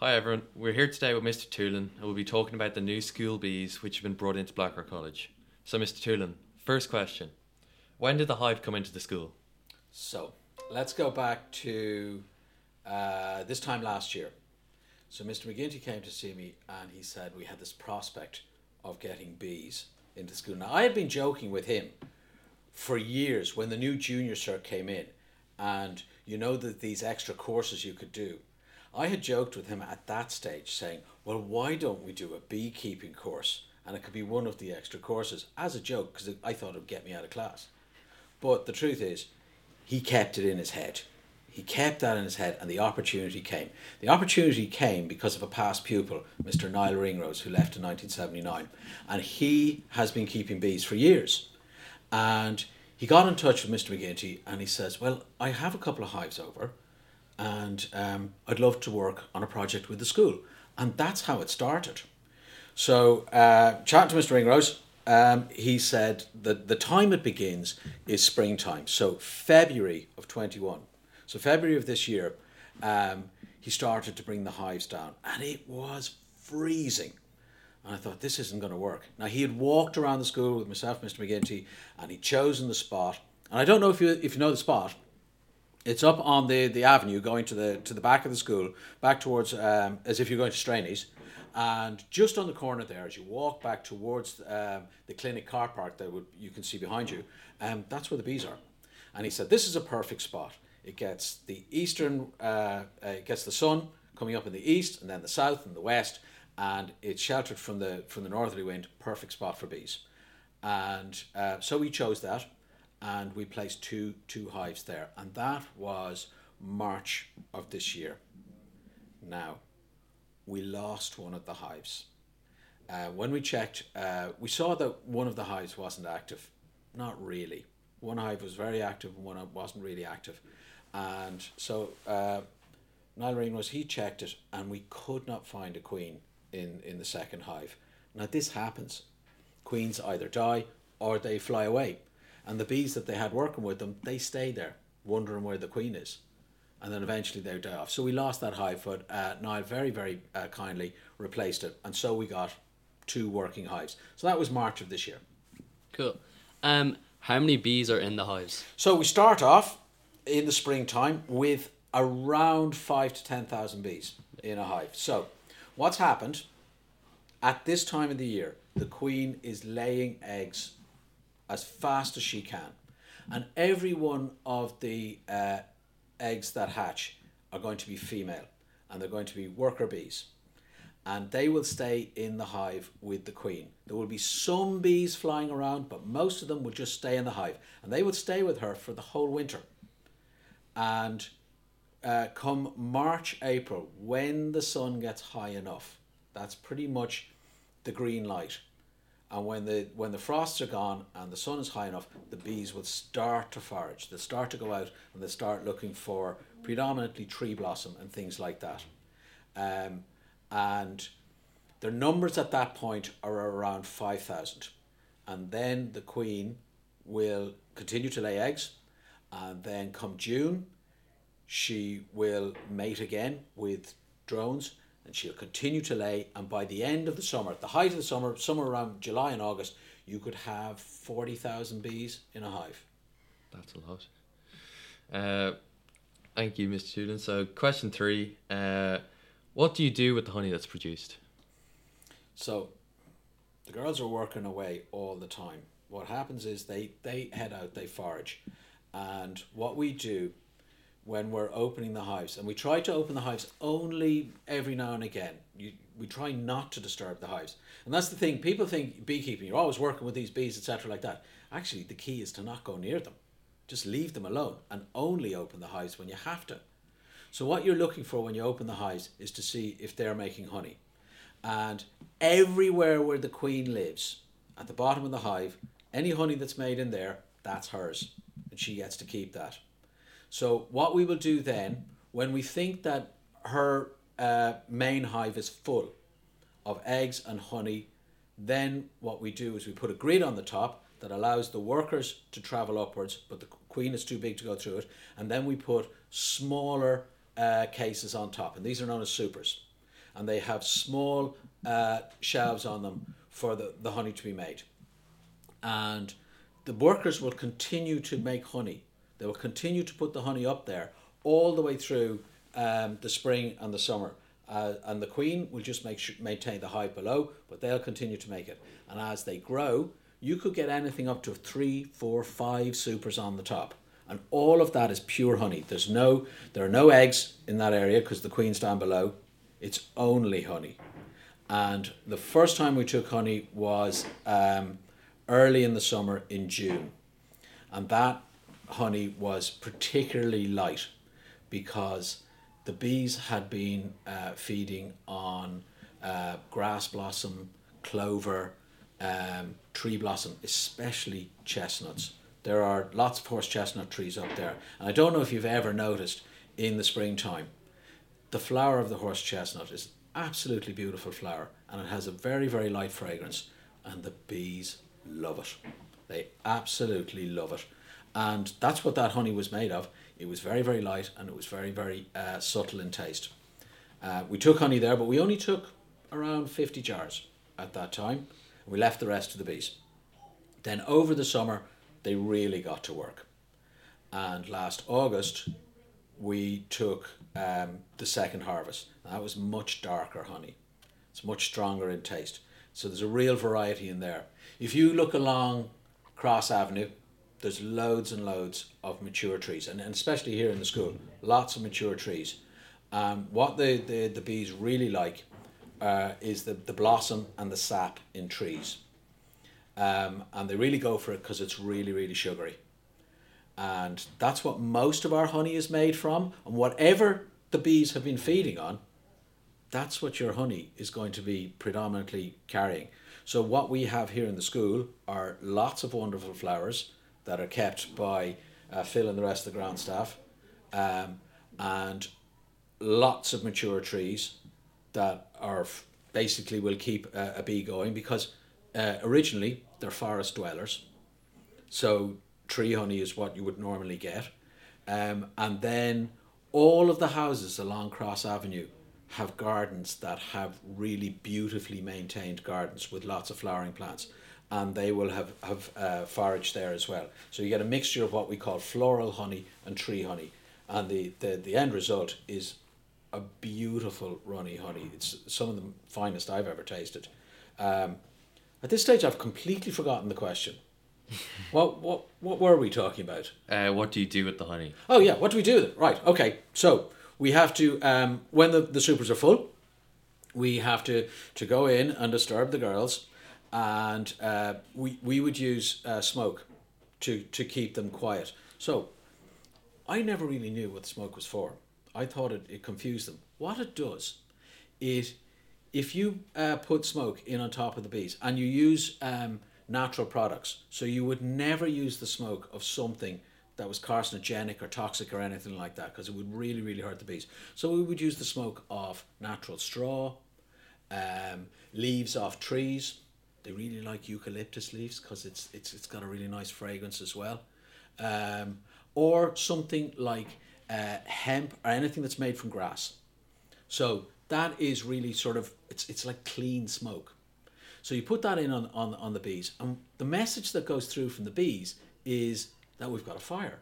Hi everyone, we're here today with Mr. Toolan and we'll be talking about the new school bees which have been brought into Blackrock College. So, Mr. Toolan, first question When did the hive come into the school? So let's go back to uh, this time last year. So Mr. McGinty came to see me and he said we had this prospect of getting bees into school. Now I had been joking with him for years when the new junior cert came in and you know that these extra courses you could do. I had joked with him at that stage saying, well, why don't we do a beekeeping course? And it could be one of the extra courses as a joke because I thought it would get me out of class. But the truth is, he kept it in his head. He kept that in his head, and the opportunity came. The opportunity came because of a past pupil, Mr. Niall Ringrose, who left in 1979. And he has been keeping bees for years. And he got in touch with Mr. McGinty and he says, Well, I have a couple of hives over, and um, I'd love to work on a project with the school. And that's how it started. So, uh, to Mr. Ringrose, um, he said that the time it begins is springtime, so February of 21. So, February of this year, um, he started to bring the hives down, and it was freezing. And I thought, this isn't going to work. Now, he had walked around the school with myself, Mr. McGinty, and he'd chosen the spot. And I don't know if you, if you know the spot. It's up on the, the avenue going to the to the back of the school, back towards um, as if you're going to Straney's. And just on the corner there, as you walk back towards um, the clinic car park that would, you can see behind you, um, that's where the bees are. And he said, This is a perfect spot. It gets the eastern, uh, uh, it gets the sun coming up in the east, and then the south and the west, and it's sheltered from the from the northerly wind. Perfect spot for bees. And uh, so we chose that and we placed two two hives there, and that was March of this year. Now, we lost one of the hives. Uh, when we checked, uh, we saw that one of the hives wasn't active. Not really. One hive was very active, and one wasn't really active. And so uh, Niall Ring he checked it, and we could not find a queen in, in the second hive. Now, this happens. Queens either die or they fly away. And the bees that they had working with them, they stay there, wondering where the queen is. And then eventually they die off. So we lost that hive, but uh, Niall very, very uh, kindly replaced it. And so we got two working hives. So that was March of this year. Cool. Um, how many bees are in the hives? So we start off in the springtime with around five to 10,000 bees in a hive. So what's happened at this time of the year, the queen is laying eggs as fast as she can. And every one of the uh, eggs that hatch are going to be female and they're going to be worker bees. And they will stay in the hive with the queen. There will be some bees flying around, but most of them will just stay in the hive. And they will stay with her for the whole winter. And uh, come March, April, when the sun gets high enough, that's pretty much the green light and when the when the frosts are gone and the sun is high enough, the bees will start to forage. They'll start to go out and they start looking for predominantly tree blossom and things like that. Um, and their numbers at that point are around five thousand, and then the queen will continue to lay eggs, and then come June, she will mate again with drones and she'll continue to lay. And by the end of the summer, at the height of the summer, somewhere around July and August, you could have 40,000 bees in a hive. That's a lot. Uh, thank you, Mr. Toolan. So, question three uh, What do you do with the honey that's produced? So, the girls are working away all the time. What happens is they, they head out, they forage. And what we do when we're opening the hives, and we try to open the hives only every now and again. You, we try not to disturb the hives, and that's the thing. People think beekeeping, you're always working with these bees, etc., like that. Actually, the key is to not go near them. Just leave them alone and only open the hives when you have to. So what you're looking for when you open the hives is to see if they're making honey, and everywhere where the queen lives, at the bottom of the hive, any honey that's made in there, that's hers, and she gets to keep that. So what we will do then, when we think that her uh, main hive is full of eggs and honey, then what we do is we put a grid on the top that allows the workers to travel upwards, but the queen is too big to go through it, and then we put smaller uh, cases on top, and these are known as supers. and they have small uh, shelves on them for the, the honey to be made. And the workers will continue to make honey. They will continue to put the honey up there all the way through um, the spring and the summer. Uh, and the queen will just make sure, maintain the hive below, but they'll continue to make it. And as they grow, you could get anything up to three, four, five supers on the top. And all of that is pure honey. There's no, there are no eggs in that area because the queen's down below. It's only honey. And the first time we took honey was um, early in the summer in June. And that honey was particularly light because the bees had been uh, feeding on uh, grass blossom, clover, um, tree blossom, especially chestnuts. There are lots of horse chestnut trees up there. And I don't know if you've ever noticed in the springtime, the flower of the horse chestnut is absolutely beautiful flower and it has a very, very light fragrance. And the bees love it. They absolutely love it. And that's what that honey was made of. It was very, very light and it was very, very uh, subtle in taste. Uh, we took honey there, but we only took around 50 jars at that time. We left the rest to the bees. Then over the summer, they really got to work. And last August, we took um, the second harvest. That was much darker honey. It's much stronger in taste. So there's a real variety in there. If you look along Cross Avenue, there's loads and loads of mature trees, and, and especially here in the school, lots of mature trees. Um, what the, the, the bees really like uh, is the, the blossom and the sap in trees. Um, and they really go for it because it's really, really sugary. And that's what most of our honey is made from. And whatever the bees have been feeding on, that's what your honey is going to be predominantly carrying. So, what we have here in the school are lots of wonderful flowers that are kept by uh, Phil and the rest of the ground staff, um, and lots of mature trees that are f- basically will keep a, bee going because uh, originally they're forest dwellers. So tree honey is what you would normally get. Um, and then all of the houses along Cross Avenue have gardens that have really beautifully maintained gardens with lots of flowering plants. And they will have, have uh, forage there as well. So you get a mixture of what we call floral honey and tree honey. And the, the, the end result is a beautiful runny honey. It's some of the finest I've ever tasted. Um, at this stage, I've completely forgotten the question. what what what were we talking about? Uh, what do you do with the honey? Oh yeah, what do we do with it? Right. Okay. So we have to um, when the, the supers are full, we have to to go in and disturb the girls, and uh, we we would use uh, smoke to to keep them quiet. So I never really knew what smoke was for. I thought it, it confused them. What it does, is if you uh, put smoke in on top of the bees and you use um, natural products, so you would never use the smoke of something that was carcinogenic or toxic or anything like that because it would really really hurt the bees. So we would use the smoke of natural straw, um, leaves off trees. They really like eucalyptus leaves because it's it's it's got a really nice fragrance as well, um, or something like uh, hemp or anything that's made from grass. So that is really sort of it's it's like clean smoke. So you put that in on, on, on the bees, and the message that goes through from the bees is that we've got a fire.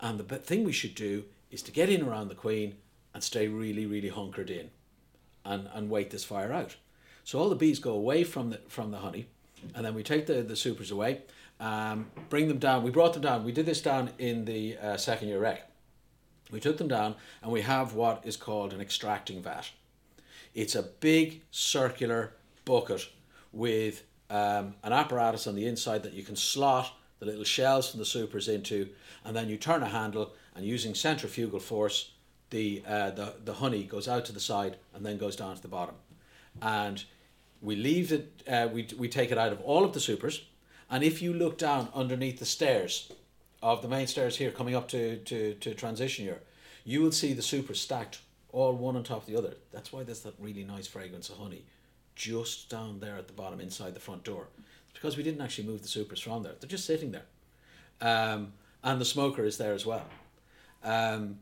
And the thing we should do is to get in around the queen and stay really, really hunkered in and, and wait this fire out. So all the bees go away from the from the honey, and then we take the, the supers away, um, bring them down. We brought them down. We did this down in the uh, second year rec. We took them down and we have what is called an extracting vat. It's a big circular bucket with um, an apparatus on the inside that you can slot the little shells from the supers into, and then you turn a handle and using centrifugal force, the, uh, the, the honey goes out to the side and then goes down to the bottom. And we leave it, uh, we, we take it out of all of the supers, and if you look down underneath the stairs, of the main stairs here coming up to, to, to transition year, you will see the supers stacked all one on top of the other. That's why there's that really nice fragrance of honey just down there at the bottom inside the front door. It's because we didn't actually move the supers from there. They're just sitting there. Um, and the smoker is there as well. Um,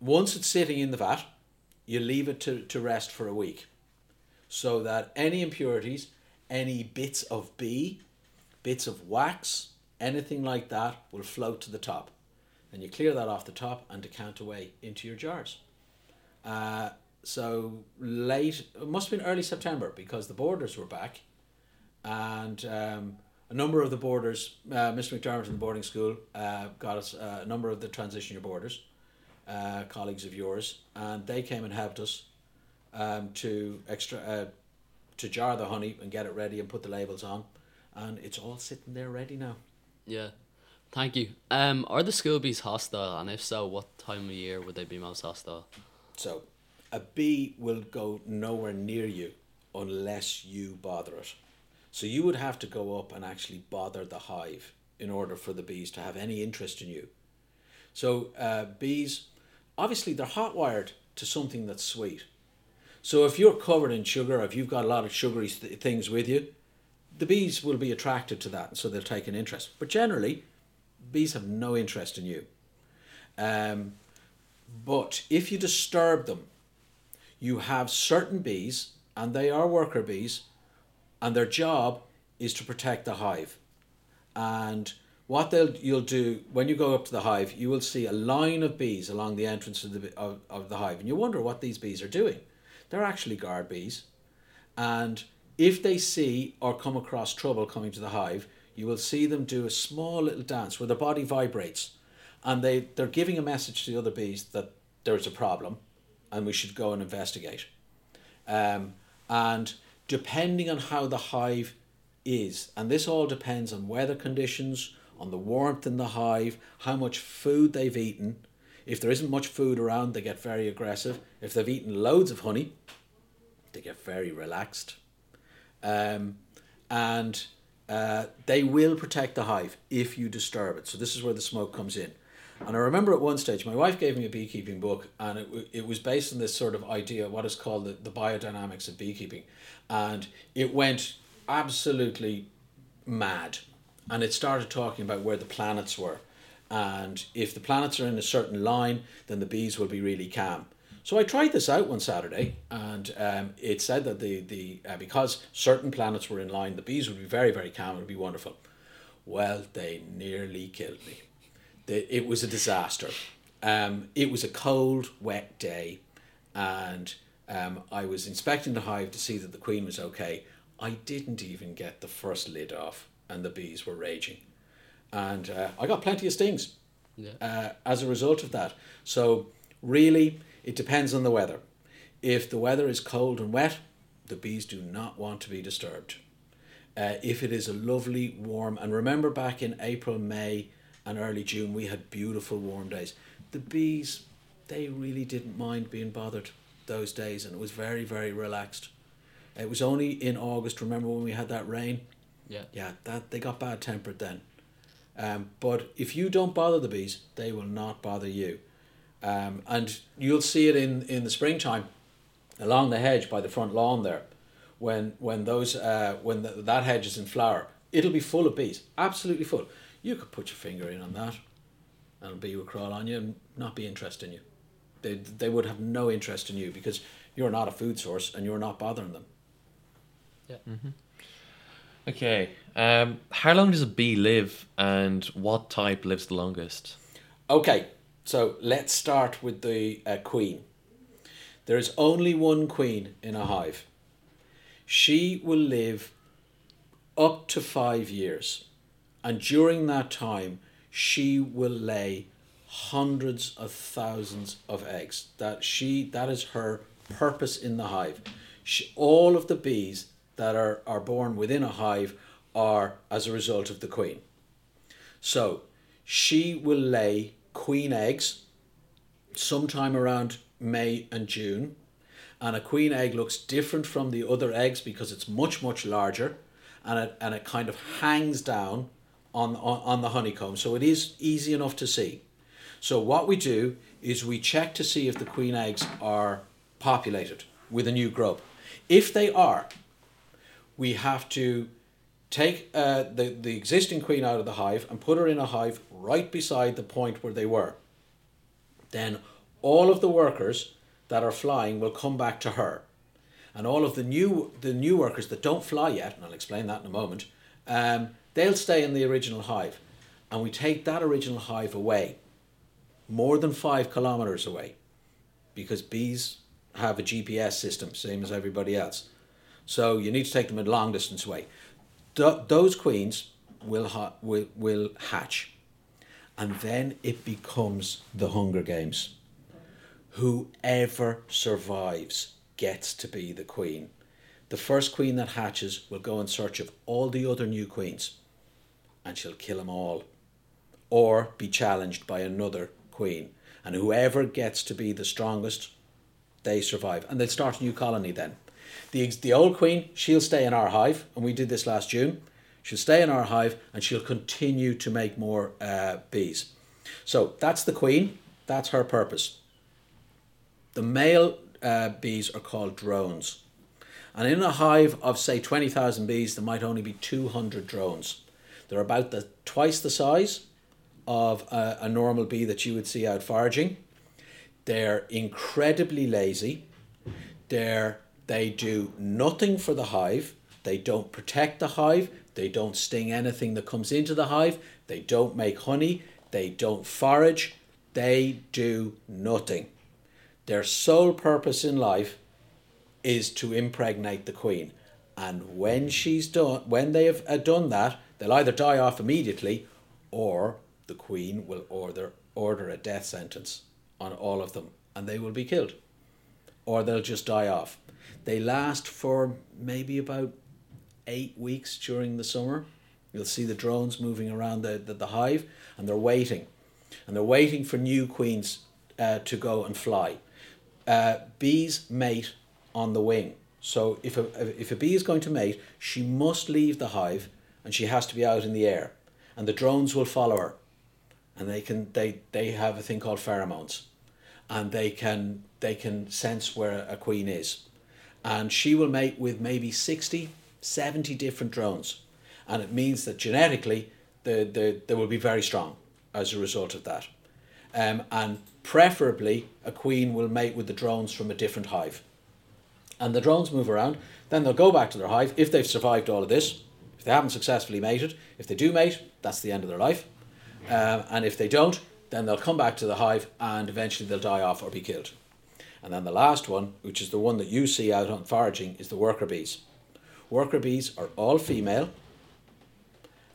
once it's sitting in the vat, you leave it to, to rest for a week so that any impurities, any bits of bee, bits of wax, anything like that will float to the top. Then you clear that off the top and decant away into your jars. Uh, so late, it must have been early September because the boarders were back and um, a number of the boarders, uh, Mr. McDermott in the boarding school uh, got us uh, a number of the transition year boarders, uh, colleagues of yours, and they came and helped us um, to extra uh, to jar the honey and get it ready and put the labels on, and it's all sitting there ready now. Yeah. Thank you. Um, are the school bees hostile, and if so, what time of year would they be most hostile? So, a bee will go nowhere near you unless you bother it. So you would have to go up and actually bother the hive in order for the bees to have any interest in you. So uh, bees, obviously, they're hot wired to something that's sweet. So if you're covered in sugar, if you've got a lot of sugary th- things with you, the bees will be attracted to that, and so they'll take an interest. But generally, bees have no interest in you. Um, but if you disturb them, you have certain bees, and they are worker bees, and their job is to protect the hive. And what they'll you'll do when you go up to the hive, you will see a line of bees along the entrance of the of, of the hive, and you wonder what these bees are doing. They're actually guard bees, and if they see or come across trouble coming to the hive, you will see them do a small little dance where their body vibrates, and they they're giving a message to the other bees that there's a problem, and we should go and investigate. Um, and depending on how the hive is, and this all depends on weather conditions, on the warmth in the hive, how much food they've eaten. If there isn't much food around, they get very aggressive. If they've eaten loads of honey, they get very relaxed. Um, and uh, they will protect the hive if you disturb it. So this is where the smoke comes in. And I remember at one stage, my wife gave me a beekeeping book, and it, it was based on this sort of idea, what is called the, the biodynamics of beekeeping. And it went absolutely mad. And it started talking about where the planets were. And if the planets are in a certain line, then the bees will be really calm. So I tried this out one Saturday, and um, it said that the the uh, because certain planets were in line, the bees would be very very calm. It would be wonderful. Well, they nearly killed me. It was a disaster. Um, it was a cold, wet day, and um, I was inspecting the hive to see that the queen was okay. I didn't even get the first lid off, and the bees were raging, and uh, I got plenty of stings Yeah. uh, as a result of that. So really, it depends on the weather. If the weather is cold and wet, the bees do not want to be disturbed. Uh, if it is a lovely warm, and remember back in April, May, and early June, we had beautiful warm days. The bees, they really didn't mind being bothered those days, and it was very, very relaxed. It was only in August. Remember when we had that rain? Yeah. Yeah, that they got bad tempered then. Um, but if you don't bother the bees, they will not bother you. Um, and you'll see it in, in the springtime along the hedge by the front lawn there. When when those uh, when the, that hedge is in flower, it'll be full of bees, absolutely full. You could put your finger in on that, and a bee would crawl on you and not be interested in you. They they would have no interest in you because you're not a food source and you're not bothering them. Okay. Um, how long does a bee live, and what type lives the longest? Okay, so let's start with the uh, queen. There is only one queen in a hive. She will live up to five years, and during that time, she will lay hundreds of thousands of eggs. That she that is her purpose in the hive. She, all of the bees that are, are born within a hive are as a result of the queen. So she will lay queen eggs sometime around May and June. And a queen egg looks different from the other eggs because it's much, much larger and it, and it kind of hangs down on, on, on the honeycomb. So it is easy enough to see. So what we do is we check to see if the queen eggs are populated with a new grub. If they are, we have to take uh, the, the existing queen out of the hive and put her in a hive right beside the point where they were. Then all of the workers that are flying will come back to her, and all of the new the new workers that don't fly yet, and I'll explain that in a moment, um, they'll stay in the original hive, and we take that original hive away, more than five kilometers away, because bees have a GPS system, same as everybody else. So you need to take them a long distance away. Th- those queens will, ha- will, will hatch. And then it becomes the Hunger Games. Whoever survives gets to be the queen. The first queen that hatches will go in search of all the other new queens and she'll kill them all or be challenged by another queen. And whoever gets to be the strongest, they survive. And they start a new colony then. The, the old queen, she'll stay in our hive, and we did this last June. She'll stay in our hive and she'll continue to make more uh, bees. So that's the queen, that's her purpose. The male uh, bees are called drones. And in a hive of, say, 20,000 bees, there might only be 200 drones. They're about the, twice the size of a, a normal bee that you would see out foraging. They're incredibly lazy. They're, they do nothing for the hive. They don't protect the hive. They don't sting anything that comes into the hive. They don't make honey. They don't forage. They do nothing. Their sole purpose in life is to impregnate the queen. And when she's done, when they have uh, done that, they'll either die off immediately, or the queen will order order a death sentence on all of them, and they will be killed, or they'll just die off. They last for maybe about eight weeks during the summer. You'll see the drones moving around the, the, the hive, and they're waiting, and they're waiting for new queens uh, to go and fly. Uh, bees mate on the wing. So if a, if a bee is going to mate, she must leave the hive and she has to be out in the air. And the drones will follow her. And they can they, they have a thing called pheromones. And they can they can sense where a queen is. And she will mate with maybe 60, 70 different drones. And it means that genetically the, the, they will be very strong as a result of that. Um, and preferably a queen will mate with the drones from a different hive and the drones move around. Then they'll go back to their hive if they've survived all of this. If they haven't successfully mated, if they do mate, that's the end of their life. Um, and if they don't, then they'll come back to the hive and eventually they'll die off or be killed. And then the last one, which is the one that you see out on foraging, is the worker bees. Worker bees are all female.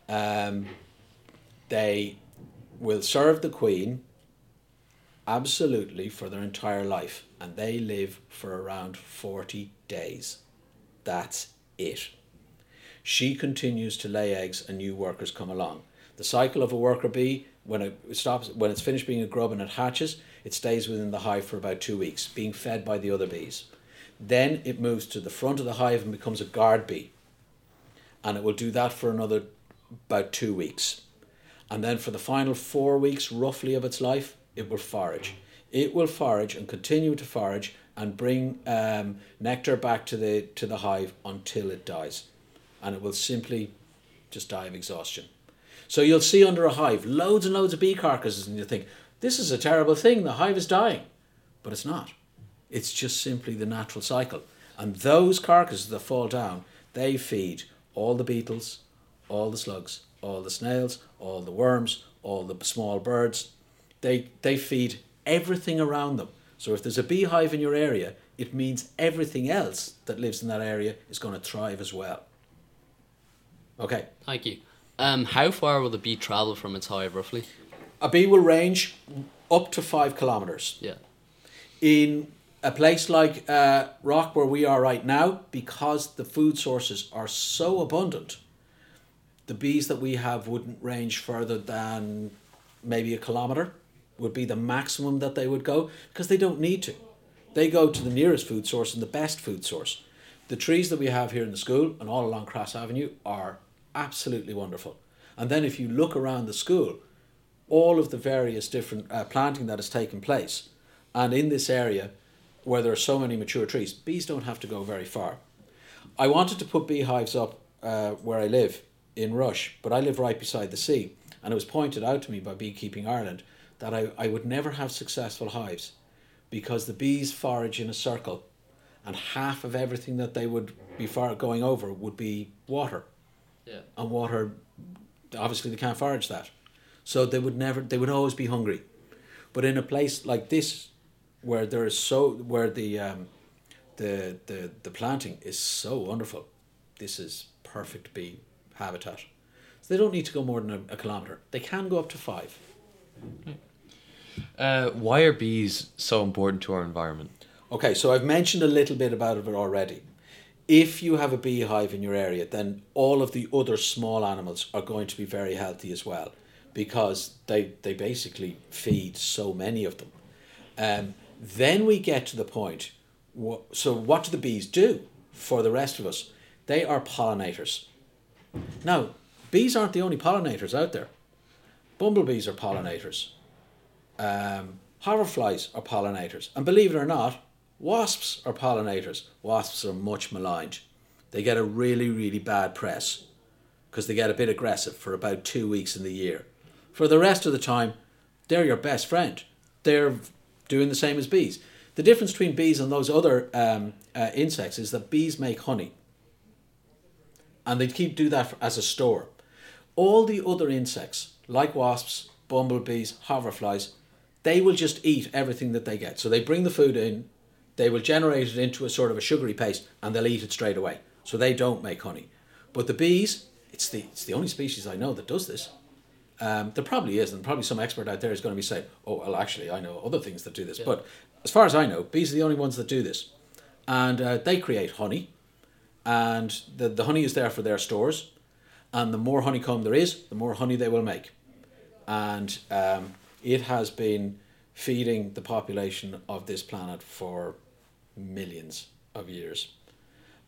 Um, they will serve the queen absolutely for their entire life and they live for around 40 days. That's it. She continues to lay eggs and new workers come along. The cycle of a worker bee, when it stops, when it's finished being a grub and it hatches, it stays within the hive for about two weeks, being fed by the other bees. Then it moves to the front of the hive and becomes a guard bee. And it will do that for another about two weeks. And then for the final four weeks, roughly, of its life, it will forage. It will forage and continue to forage and bring um, nectar back to the to the hive until it dies, and it will simply just die of exhaustion. So you'll see under a hive loads and loads of bee carcasses, and you think this is a terrible thing. The hive is dying, but it's not. It's just simply the natural cycle. And those carcasses that fall down, they feed all the beetles, all the slugs, all the snails, all the worms, all the small birds. They they feed everything around them. So if there's a beehive in your area, it means everything else that lives in that area is going to thrive as well. Okay. Thank you. Um, how far will the bee travel from its hive roughly? A bee will range up to five kilometers. Yeah. In a place like uh, Rock, where we are right now, because the food sources are so abundant, the bees that we have wouldn't range further than maybe a kilometer would be the maximum that they would go because they don't need to. They go to the nearest food source and the best food source. The trees that we have here in the school and all along Cross Avenue are absolutely wonderful. And then if you look around the school, all of the various different uh, planting that has taken place, and in this area where there are so many mature trees, bees don't have to go very far. I wanted to put beehives up uh, where I live in Rush, but I live right beside the sea, and it was pointed out to me by Beekeeping Ireland that I, I would never have successful hives because the bees forage in a circle, and half of everything that they would be far going over would be water, Yeah. and water, obviously they can't forage that, so they would never, they would always be hungry, but in a place like this, where there is so where the um, the the the planting is so wonderful, this is perfect bee habitat. So they don't need to go more than a, a kilometer. They can go up to five. Uh, why are bees so important to our environment? Okay, so I've mentioned a little bit about it already. If you have a beehive in your area, then all of the other small animals are going to be very healthy as well because they, they basically feed so many of them. Um, then we get to the point. wha- So, what do the bees do for the rest of us? They are pollinators. Now, bees aren't the only pollinators out there. Bumblebees are pollinators um, hoverflies are pollinators. And believe it or not, wasps are pollinators. Wasps are much maligned. They get a really, really bad press because they get a bit aggressive for about two weeks in the year. For the rest of the time, they're your best friend. They're doing the same as bees. The difference between bees and those other um, uh, insects is that bees make honey and they keep do that as a store. All the other insects, like wasps, bumblebees, hoverflies, they will just eat everything that they get. So they bring the food in, they will generate it into a sort of a sugary paste, and they'll eat it straight away. So they don't make honey. But the bees, it's the it's the only species I know that does this. Um, there probably is, and probably some expert out there is going to be saying, "Oh, well, actually, I know other things that do this." But as far as I know, bees are the only ones that do this, and uh, they create honey, and the the honey is there for their stores, and the more honeycomb there is, the more honey they will make, and um, it has been feeding the population of this planet for millions of years,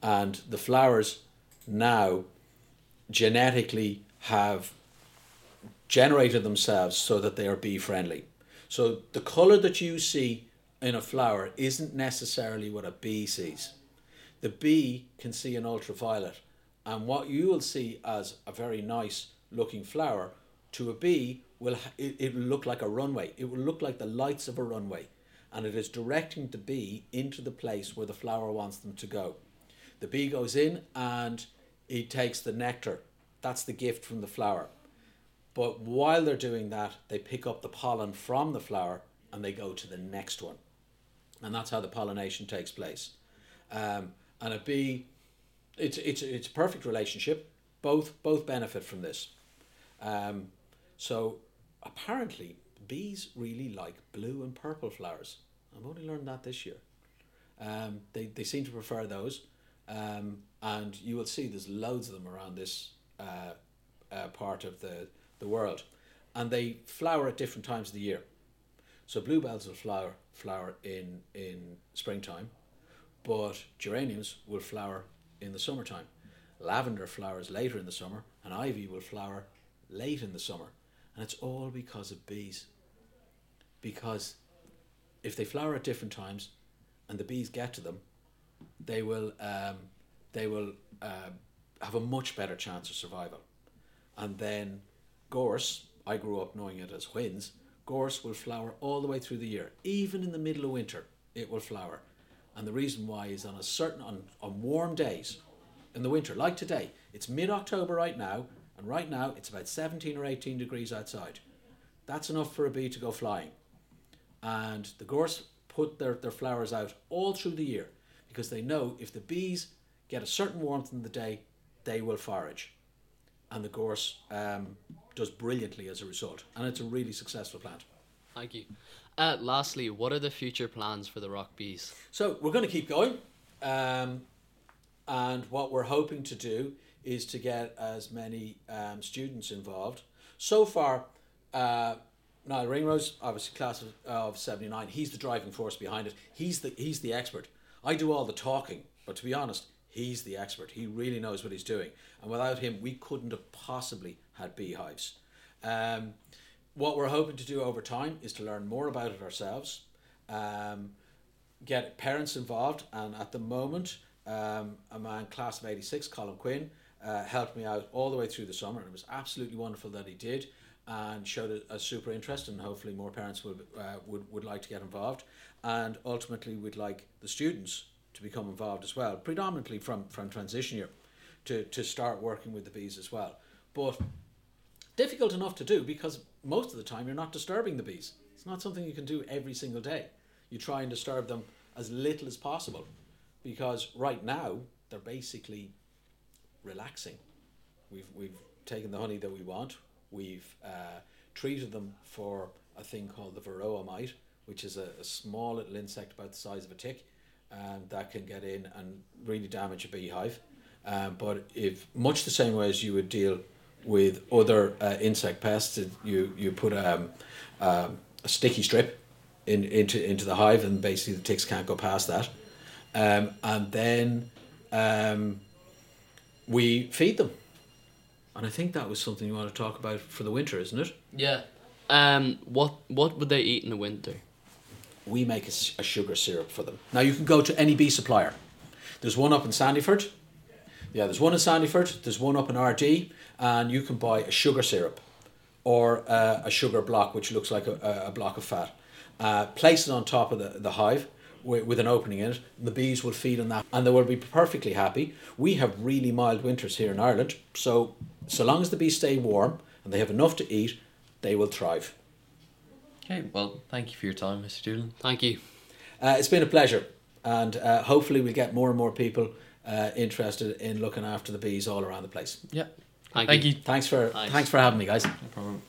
and the flowers now genetically have generated themselves so that they are bee friendly. So the color that you see in a flower isn't necessarily what a bee sees. The bee can see an ultraviolet, and what you will see as a very nice looking flower to a bee will it, it will look like a runway. It will look like the lights of a runway, and it is directing the bee into the place where the flower wants them to go. The bee goes in and it takes the nectar. That's the gift from the flower. But while they're doing that, they pick up the pollen from the flower and they go to the next one. And that's how the pollination takes place. Um, and a bee, it's, it's, it's a perfect relationship. Both, both benefit from this. Um, so apparently, bees really like blue and purple flowers. I've only learned that this year. Um, they, they seem to prefer those. Um, and you will see there's loads of them around this uh, uh, part of the, the world. And they flower at different times of the year. So bluebells will flower flower in, in springtime, but geraniums will flower in the summertime. Lavender flowers later in the summer, and ivy will flower late in the summer. And it's all because of bees. Because if they flower at different times and the bees get to them, they will um, they will uh, have a much better chance of survival. And then gorse, I grew up knowing it as whins, gorse will flower all the way through the year. Even in the middle of winter, it will flower. And the reason why is on a certain on, on warm days in the winter, like today, it's mid October right now, and right now it's about 17 or 18 degrees outside. That's enough for a bee to go flying. And the gorse put their, their flowers out all through the year because they know if the bees get a certain warmth in the day, they will forage. And the gorse um, does brilliantly as a result. And it's a really successful plant. Thank you. Uh, lastly, what are the future plans for the rock bees? So we're going to keep going. Um, and what we're hoping to do is to get as many um, students involved. So far, uh, Niall Ringrose, obviously class of, of 79, he's the driving force behind it. He's the, he's the expert. I do all the talking, but to be honest, he's the expert. He really knows what he's doing. And without him, we couldn't have possibly had beehives. Um, what we're hoping to do over time is to learn more about it ourselves, um, get parents involved, and at the moment, um, a man, class of 86, Colin Quinn, uh, helped me out all the way through the summer, and it was absolutely wonderful that he did. and showed a, a super interest, and hopefully more parents would, uh, would would like to get involved, and ultimately we'd like the students to become involved as well, predominantly from from transition year, to to start working with the bees as well, but difficult enough to do because most of the time you're not disturbing the bees. It's not something you can do every single day. You try and disturb them as little as possible because right now they're basically relaxing. We've, we've taken the honey that we want, we've uh, treated them for a thing called the varroa mite, which is a, a small little insect about the size of a tick um, that can get in and really damage a beehive. Um, but if much the same way as you would deal with other uh, insect pests, you you put um, um, a sticky strip in, into into the hive, and basically the ticks can't go past that. Um, and then um, we feed them. And I think that was something you want to talk about for the winter, isn't it? Yeah. Um. What What would they eat in the winter? We make a sugar syrup for them. Now you can go to any bee supplier. There's one up in Sandyford. Yeah, there's one in Sandyford. There's one up in RD, and you can buy a sugar syrup, or uh, a sugar block, which looks like a, a- a block of fat. Uh, place it on top of the, the hive with, with an opening in it. The bees will feed on that, and they will be perfectly happy. We have really mild winters here in Ireland, so so long as the bees stay warm and they have enough to eat, they will thrive. Okay, well, thank you for your time, Mr. Doolan. Thank you. Uh, it's been a pleasure, and uh, hopefully we'll get more and more people uh, interested in looking after the bees all around the place. Yeah. Thank, Thank you. you. Thanks for Thanks. thanks for having me, guys. No problem.